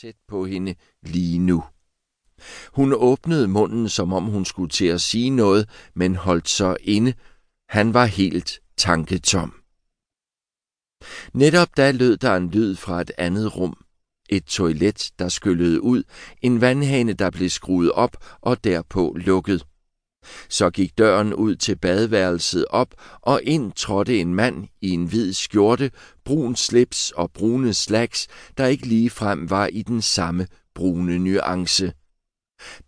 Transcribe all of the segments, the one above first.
tæt på hende lige nu. Hun åbnede munden, som om hun skulle til at sige noget, men holdt så inde. Han var helt tanketom. Netop da lød der en lyd fra et andet rum. Et toilet, der skyllede ud, en vandhane, der blev skruet op og derpå lukket. Så gik døren ud til badeværelset op, og ind trådte en mand i en hvid skjorte, brun slips og brune slacks, der ikke lige frem var i den samme brune nuance.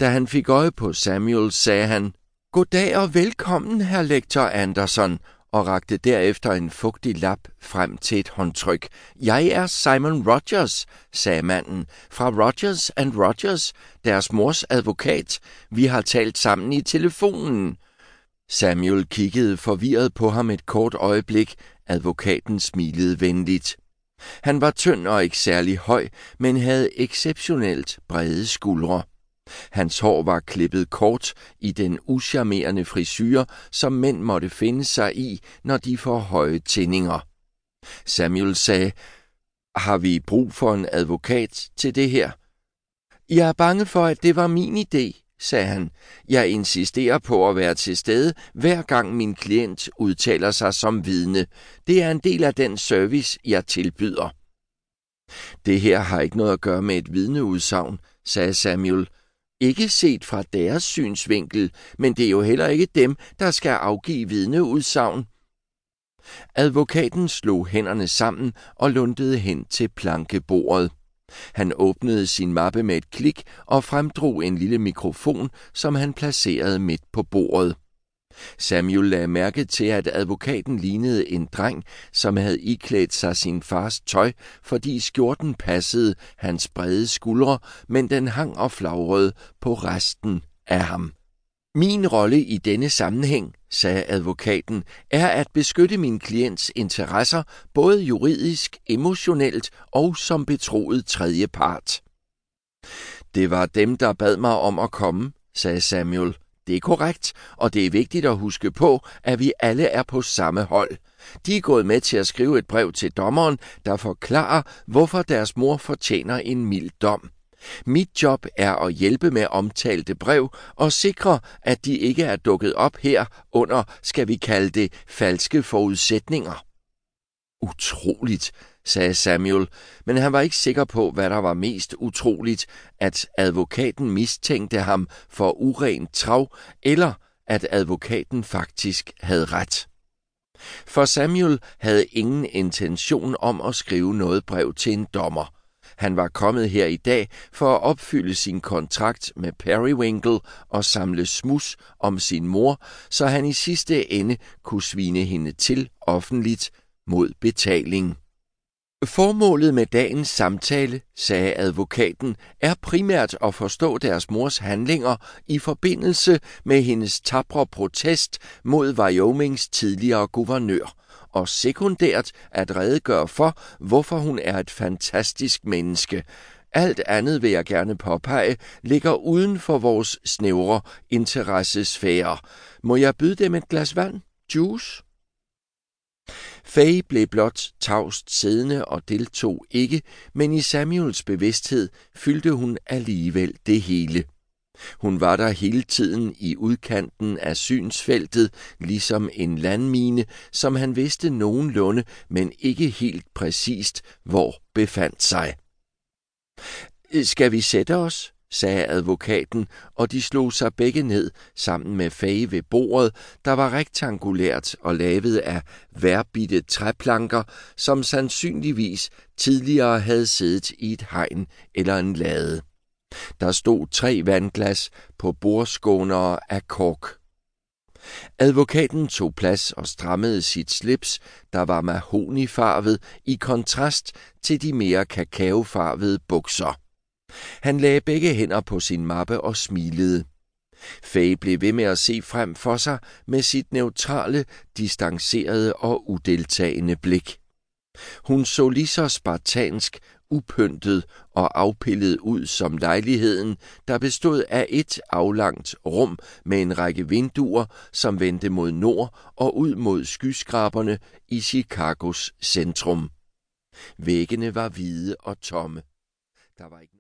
Da han fik øje på Samuel, sagde han, Goddag og velkommen, herr lektor Anderson, og rakte derefter en fugtig lap frem til et håndtryk. Jeg er Simon Rogers, sagde manden, fra Rogers and Rogers, deres mors advokat. Vi har talt sammen i telefonen. Samuel kiggede forvirret på ham et kort øjeblik. Advokaten smilede venligt. Han var tynd og ikke særlig høj, men havde exceptionelt brede skuldre. Hans hår var klippet kort i den uscharmerende frisyr, som mænd måtte finde sig i, når de får høje tændinger. Samuel sagde, har vi brug for en advokat til det her? Jeg er bange for, at det var min idé, sagde han. Jeg insisterer på at være til stede, hver gang min klient udtaler sig som vidne. Det er en del af den service, jeg tilbyder. Det her har ikke noget at gøre med et vidneudsagn, sagde Samuel. Ikke set fra deres synsvinkel, men det er jo heller ikke dem, der skal afgive vidneudsagn. Advokaten slog hænderne sammen og lundede hen til plankebordet. Han åbnede sin mappe med et klik og fremdrog en lille mikrofon, som han placerede midt på bordet. Samuel lagde mærke til, at advokaten lignede en dreng, som havde iklædt sig sin fars tøj, fordi skjorten passede hans brede skuldre, men den hang og flagrede på resten af ham. Min rolle i denne sammenhæng, sagde advokaten, er at beskytte min klients interesser både juridisk, emotionelt og som betroet tredjepart. Det var dem, der bad mig om at komme, sagde Samuel. Det er korrekt, og det er vigtigt at huske på, at vi alle er på samme hold. De er gået med til at skrive et brev til dommeren, der forklarer, hvorfor deres mor fortjener en mild dom. Mit job er at hjælpe med omtalte brev og sikre, at de ikke er dukket op her under, skal vi kalde det, falske forudsætninger. Utroligt, sagde Samuel, men han var ikke sikker på, hvad der var mest utroligt, at advokaten mistænkte ham for urent trav, eller at advokaten faktisk havde ret. For Samuel havde ingen intention om at skrive noget brev til en dommer. Han var kommet her i dag for at opfylde sin kontrakt med Periwinkle og samle smus om sin mor, så han i sidste ende kunne svine hende til offentligt mod betaling. Formålet med dagens samtale, sagde advokaten, er primært at forstå deres mors handlinger i forbindelse med hendes tapre protest mod Wyomings tidligere guvernør, og sekundært at redegøre for, hvorfor hun er et fantastisk menneske. Alt andet vil jeg gerne påpege, ligger uden for vores snævre interessesfære. Må jeg byde dem et glas vand? Juice? Faye blev blot tavst siddende og deltog ikke, men i Samuels bevidsthed fyldte hun alligevel det hele. Hun var der hele tiden i udkanten af synsfeltet, ligesom en landmine, som han vidste nogenlunde, men ikke helt præcist, hvor befandt sig. Øh, skal vi sætte os? Sagde advokaten, og de slog sig begge ned sammen med fage ved bordet, der var rektangulært og lavet af værbitte træplanker, som sandsynligvis tidligere havde siddet i et hegn eller en lade. Der stod tre vandglas på bordskånere af kork. Advokaten tog plads og strammede sit slips, der var mahonifarvet i kontrast til de mere kakaofarvede bukser. Han lagde begge hænder på sin mappe og smilede. Faye blev ved med at se frem for sig med sit neutrale, distancerede og udeltagende blik. Hun så lige så spartansk, upyntet og afpillet ud som lejligheden, der bestod af et aflangt rum med en række vinduer, som vendte mod nord og ud mod skyskraberne i Chicagos centrum. Væggene var hvide og tomme. Der var ikke